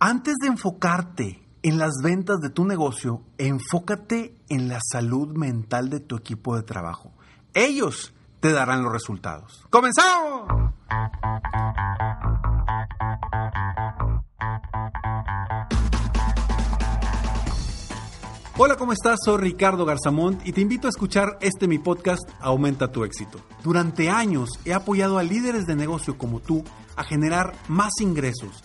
Antes de enfocarte en las ventas de tu negocio, enfócate en la salud mental de tu equipo de trabajo. Ellos te darán los resultados. ¡Comenzamos! Hola, ¿cómo estás? Soy Ricardo Garzamont y te invito a escuchar este mi podcast Aumenta tu éxito. Durante años he apoyado a líderes de negocio como tú a generar más ingresos,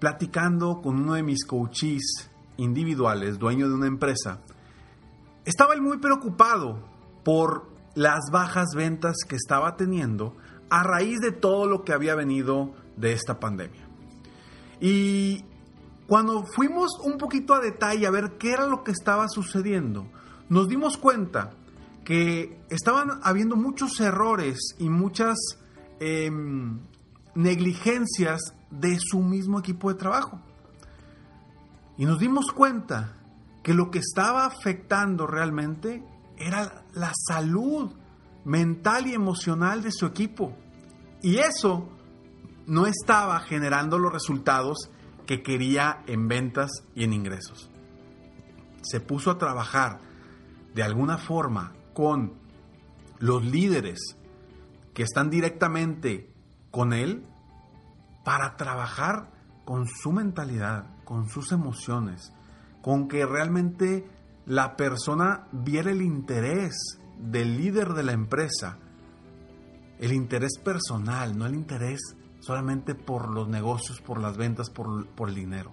platicando con uno de mis coaches individuales, dueño de una empresa, estaba él muy preocupado por las bajas ventas que estaba teniendo a raíz de todo lo que había venido de esta pandemia. Y cuando fuimos un poquito a detalle a ver qué era lo que estaba sucediendo, nos dimos cuenta que estaban habiendo muchos errores y muchas em, negligencias de su mismo equipo de trabajo. Y nos dimos cuenta que lo que estaba afectando realmente era la salud mental y emocional de su equipo. Y eso no estaba generando los resultados que quería en ventas y en ingresos. Se puso a trabajar de alguna forma con los líderes que están directamente con él para trabajar con su mentalidad, con sus emociones, con que realmente la persona viera el interés del líder de la empresa, el interés personal, no el interés solamente por los negocios, por las ventas, por, por el dinero.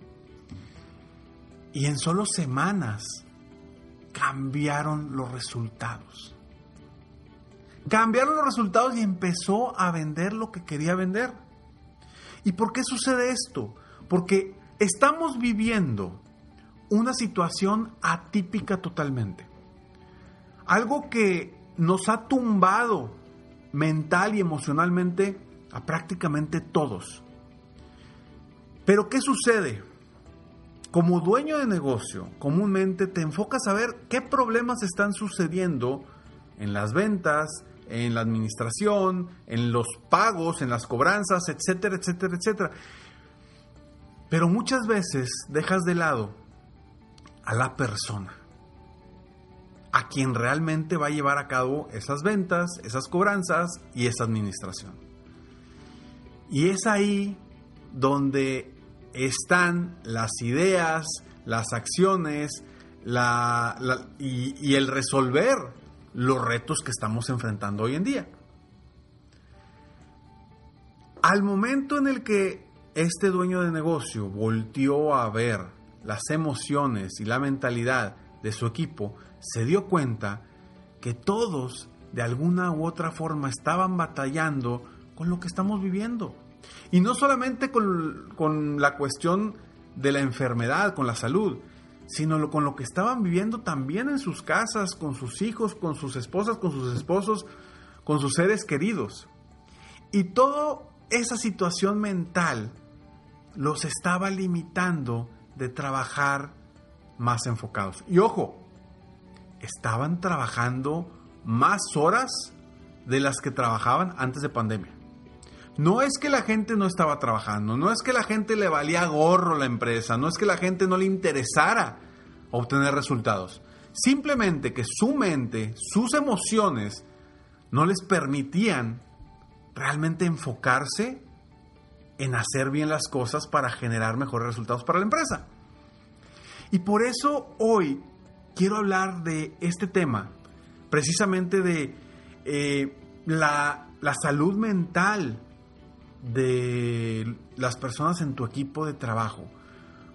Y en solo semanas cambiaron los resultados. Cambiaron los resultados y empezó a vender lo que quería vender. ¿Y por qué sucede esto? Porque estamos viviendo una situación atípica totalmente. Algo que nos ha tumbado mental y emocionalmente a prácticamente todos. Pero ¿qué sucede? Como dueño de negocio, comúnmente te enfocas a ver qué problemas están sucediendo en las ventas, en la administración, en los pagos, en las cobranzas, etcétera, etcétera, etcétera. Pero muchas veces dejas de lado a la persona, a quien realmente va a llevar a cabo esas ventas, esas cobranzas y esa administración. Y es ahí donde están las ideas, las acciones y, el resolver los retos que estamos enfrentando hoy en día. Al momento en el que este dueño de negocio volteó a ver las emociones y la mentalidad de su equipo, se dio cuenta que todos de alguna u otra forma estaban batallando con lo que estamos viviendo. Y no solamente con, la cuestión de la enfermedad, con la salud, sino con lo que estaban viviendo también en sus casas, con sus hijos, con sus esposas, con sus esposos, con sus seres queridos. Y toda esa situación mental los estaba limitando de trabajar más enfocados. Y ojo, estaban trabajando más horas de las que trabajaban antes de pandemia. No es que la gente no estaba trabajando, no es que la gente le valía gorro la empresa, no es que la gente no le interesara obtener resultados. Simplemente que su mente, sus emociones, no les permitían realmente enfocarse en hacer bien las cosas para generar mejores resultados para la empresa. Y por eso hoy quiero hablar de este tema, precisamente de eh, la, la salud mental de las personas en tu equipo de trabajo.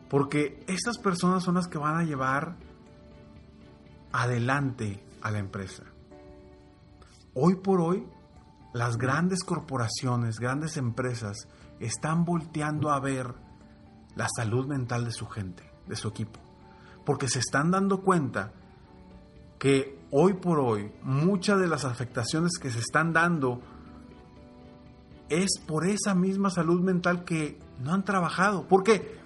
Porque estas personas son las que van a llevar adelante a la empresa. Hoy por hoy, las grandes corporaciones, grandes empresas, están volteando a ver la salud mental de su gente, de su equipo. Porque se están dando cuenta que hoy por hoy muchas de las afectaciones que se están dando es por esa misma salud mental que no han trabajado. Porque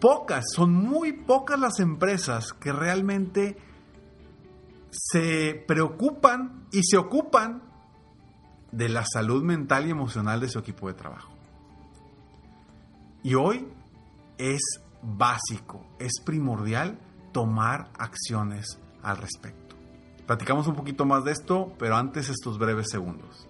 pocas, son muy pocas las empresas que realmente se preocupan y se ocupan de la salud mental y emocional de su equipo de trabajo. Y hoy es básico, es primordial tomar acciones al respecto. Platicamos un poquito más de esto, pero antes estos breves segundos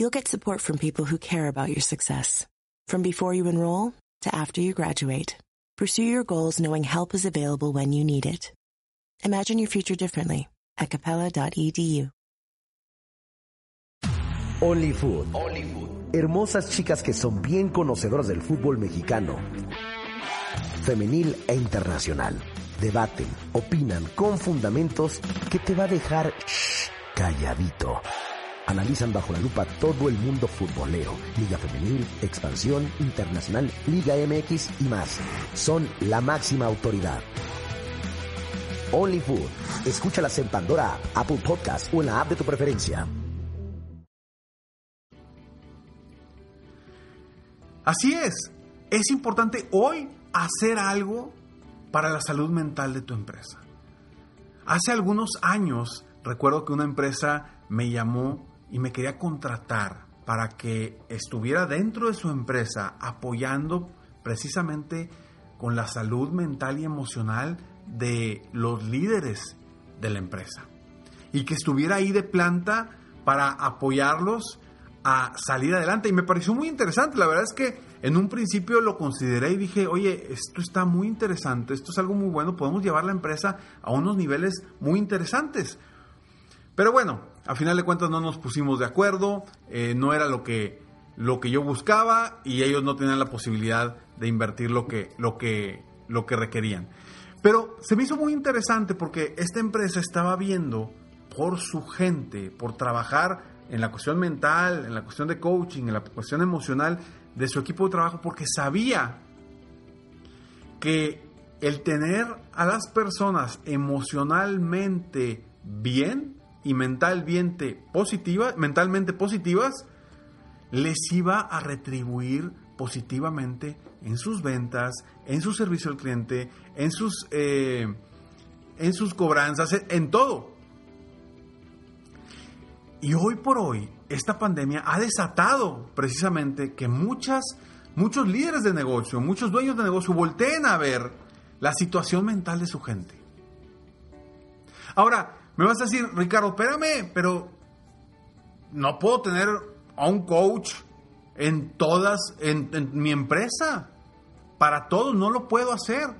you'll get support from people who care about your success. From before you enroll to after you graduate, pursue your goals knowing help is available when you need it. Imagine your future differently at capella.edu. Only Food. Only Food. Hermosas chicas que son bien conocedoras del fútbol mexicano, femenil e internacional. Debaten, opinan con fundamentos que te va a dejar shh, calladito. Analizan bajo la lupa todo el mundo futbolero, Liga Femenil, Expansión, Internacional, Liga MX y más. Son la máxima autoridad. Only Food. Escúchalas en Pandora, Apple Podcast o en la app de tu preferencia. Así es. Es importante hoy hacer algo para la salud mental de tu empresa. Hace algunos años recuerdo que una empresa me llamó y me quería contratar para que estuviera dentro de su empresa apoyando precisamente con la salud mental y emocional de los líderes de la empresa. Y que estuviera ahí de planta para apoyarlos a salir adelante. Y me pareció muy interesante. La verdad es que en un principio lo consideré y dije, oye, esto está muy interesante, esto es algo muy bueno, podemos llevar la empresa a unos niveles muy interesantes. Pero bueno, a final de cuentas no nos pusimos de acuerdo, eh, no era lo que, lo que yo buscaba y ellos no tenían la posibilidad de invertir lo que, lo que, lo que requerían. Pero se me hizo muy interesante porque esta empresa estaba viendo por su gente, por trabajar en la cuestión mental, en la cuestión de coaching, en la cuestión emocional de su equipo de trabajo, porque sabía que el tener a las personas emocionalmente bien y mentalmente, positiva, mentalmente positivas, les iba a retribuir positivamente en sus ventas, en su servicio al cliente, en sus, eh, en sus cobranzas, en todo. Y hoy por hoy, esta pandemia ha desatado precisamente que muchas muchos líderes de negocio, muchos dueños de negocio volteen a ver la situación mental de su gente. Ahora, me vas a decir, Ricardo, espérame, pero no puedo tener a un coach en todas, en, en mi empresa. Para todos no lo puedo hacer.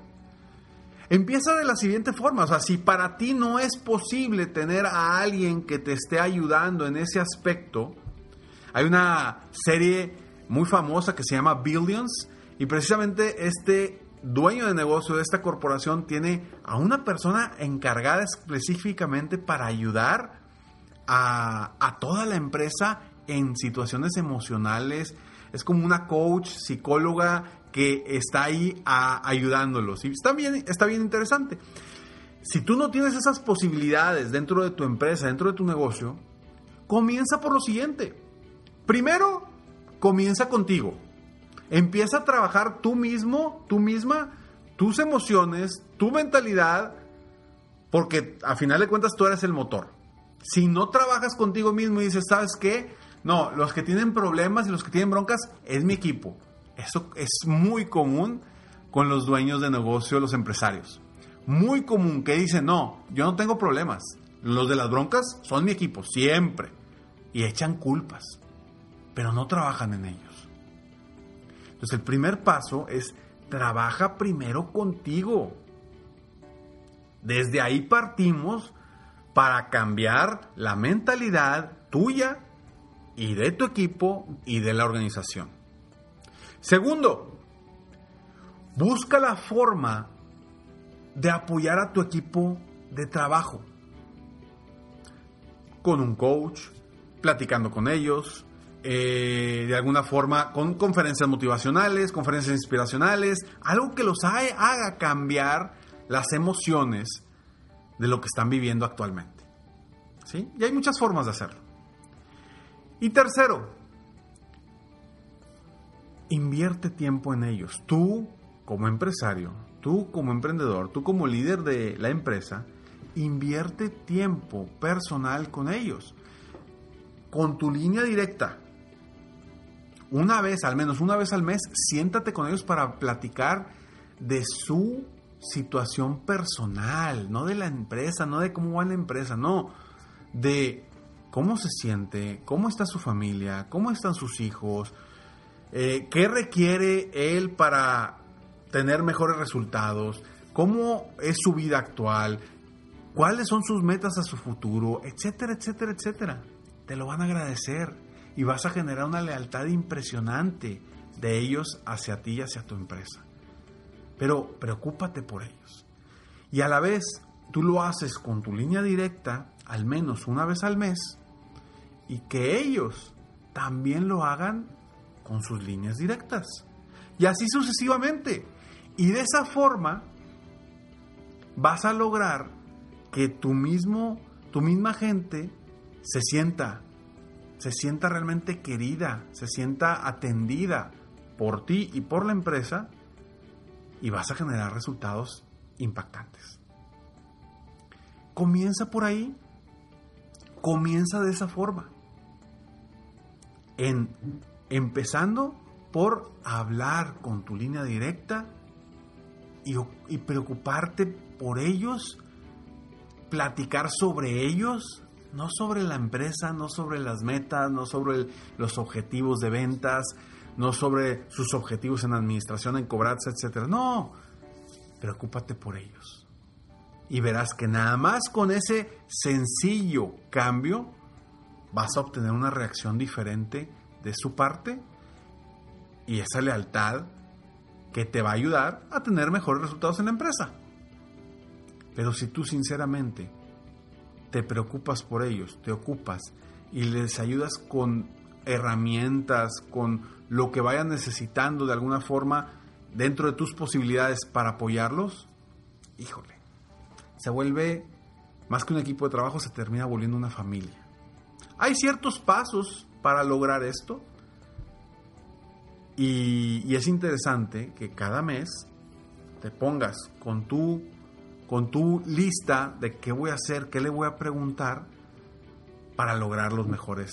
Empieza de la siguiente forma, o sea, si para ti no es posible tener a alguien que te esté ayudando en ese aspecto, hay una serie muy famosa que se llama Billions y precisamente este dueño de negocio de esta corporación tiene a una persona encargada específicamente para ayudar a, toda la empresa en situaciones emocionales. Es como una coach, psicóloga que está ahí ayudándolos. Y está bien, está bien interesante. Si tú no tienes esas posibilidades dentro de tu empresa, dentro de tu negocio, comienza por lo siguiente. Primero, comienza contigo. Empieza a trabajar tú mismo, tú misma, tus emociones, tu mentalidad, porque a final de cuentas tú eres el motor. Si no trabajas contigo mismo y dices, ¿sabes qué? No, los que tienen problemas y los que tienen broncas es mi equipo. Eso es muy común con los dueños de negocio, los empresarios. Muy común que dicen, no, yo no tengo problemas. Los de las broncas son mi equipo, siempre. Y echan culpas, pero no trabajan en ellos. Entonces el primer paso es, trabaja primero contigo. Desde ahí partimos para cambiar la mentalidad tuya y de tu equipo y de la organización. Segundo, busca la forma de apoyar a tu equipo de trabajo. Con un coach, platicando con ellos, eh, de alguna forma con conferencias motivacionales, conferencias inspiracionales, algo que los haga cambiar las emociones de lo que están viviendo actualmente. ¿Sí? Y hay muchas formas de hacerlo. Y tercero, invierte tiempo en ellos. Tú como empresario, tú como emprendedor, tú como líder de la empresa, invierte tiempo personal con ellos. Con tu línea directa. Una vez, al menos una vez al mes, siéntate con ellos para platicar de su situación personal, no de la empresa, no de cómo va la empresa, no, de cómo se siente, cómo está su familia, cómo están sus hijos, eh, qué requiere él para tener mejores resultados, cómo es su vida actual, cuáles son sus metas a su futuro, etcétera, etcétera, etcétera. Te lo van a agradecer y vas a generar una lealtad impresionante de ellos hacia ti y hacia tu empresa. Pero preocúpate por ellos. Y a la vez, tú lo haces con tu línea directa, al menos una vez al mes, y que ellos también lo hagan con sus líneas directas. Y así sucesivamente. Y de esa forma vas a lograr que tu mismo, tu misma gente se sienta, se sienta realmente querida, se sienta atendida por ti y por la empresa y vas a generar resultados impactantes. Comienza por ahí, comienza de esa forma. En Empezando por hablar con tu línea directa y, preocuparte por ellos, platicar sobre ellos, no sobre la empresa, no sobre las metas, no sobre los objetivos de ventas, no sobre sus objetivos en administración, en cobranza, etc. No, preocúpate por ellos. Y verás que nada más con ese sencillo cambio vas a obtener una reacción diferente de su parte y esa lealtad que te va a ayudar a tener mejores resultados en la empresa. Pero si tú sinceramente te preocupas por ellos, te ocupas y les ayudas con herramientas, con lo que vayan necesitando de alguna forma dentro de tus posibilidades para apoyarlos, híjole, se vuelve más que un equipo de trabajo, se termina volviendo una familia. Hay ciertos pasos para lograr esto. Y, es interesante que cada mes te pongas con tu, con tu lista de qué voy a hacer, qué le voy a preguntar para lograr los mejores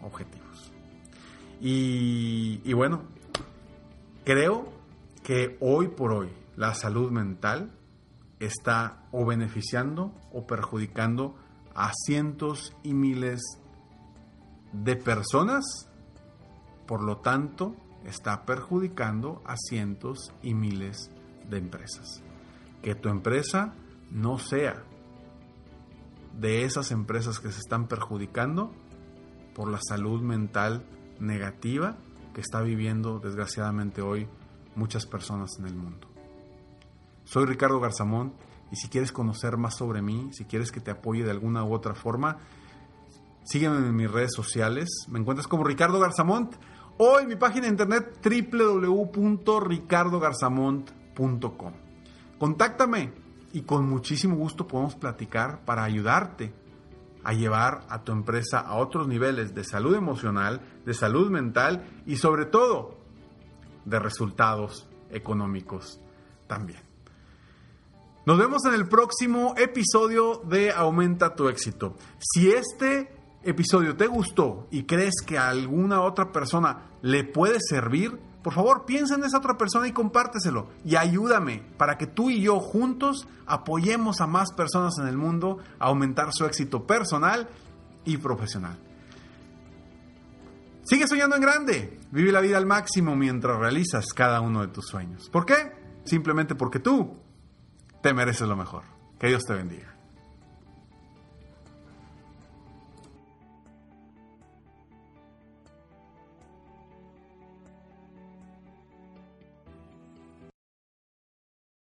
objetivos. Y, bueno, Creo que hoy por hoy la salud mental está o beneficiando o perjudicando a cientos y miles de personas, por lo tanto, está perjudicando a cientos y miles de empresas. Que tu empresa no sea de esas empresas que se están perjudicando por la salud mental negativa que está viviendo desgraciadamente hoy muchas personas en el mundo. Soy Ricardo Garzamón y si quieres conocer más sobre mí, si quieres que te apoye de alguna u otra forma, sígueme en mis redes sociales. Me encuentras como Ricardo Garzamont o en mi página de internet www.ricardogarzamont.com. Contáctame y con muchísimo gusto podemos platicar para ayudarte a llevar a tu empresa a otros niveles de salud emocional, de salud mental y sobre todo de resultados económicos también. Nos vemos en el próximo episodio de Aumenta tu éxito. Si este episodio te gustó y crees que a alguna otra persona le puede servir, por favor piensa en esa otra persona y compárteselo. Y ayúdame para que tú y yo juntos apoyemos a más personas en el mundo a aumentar su éxito personal y profesional. Sigue soñando en grande. Vive la vida al máximo mientras realizas cada uno de tus sueños. ¿Por qué? Simplemente porque tú te mereces lo mejor. Que Dios te bendiga.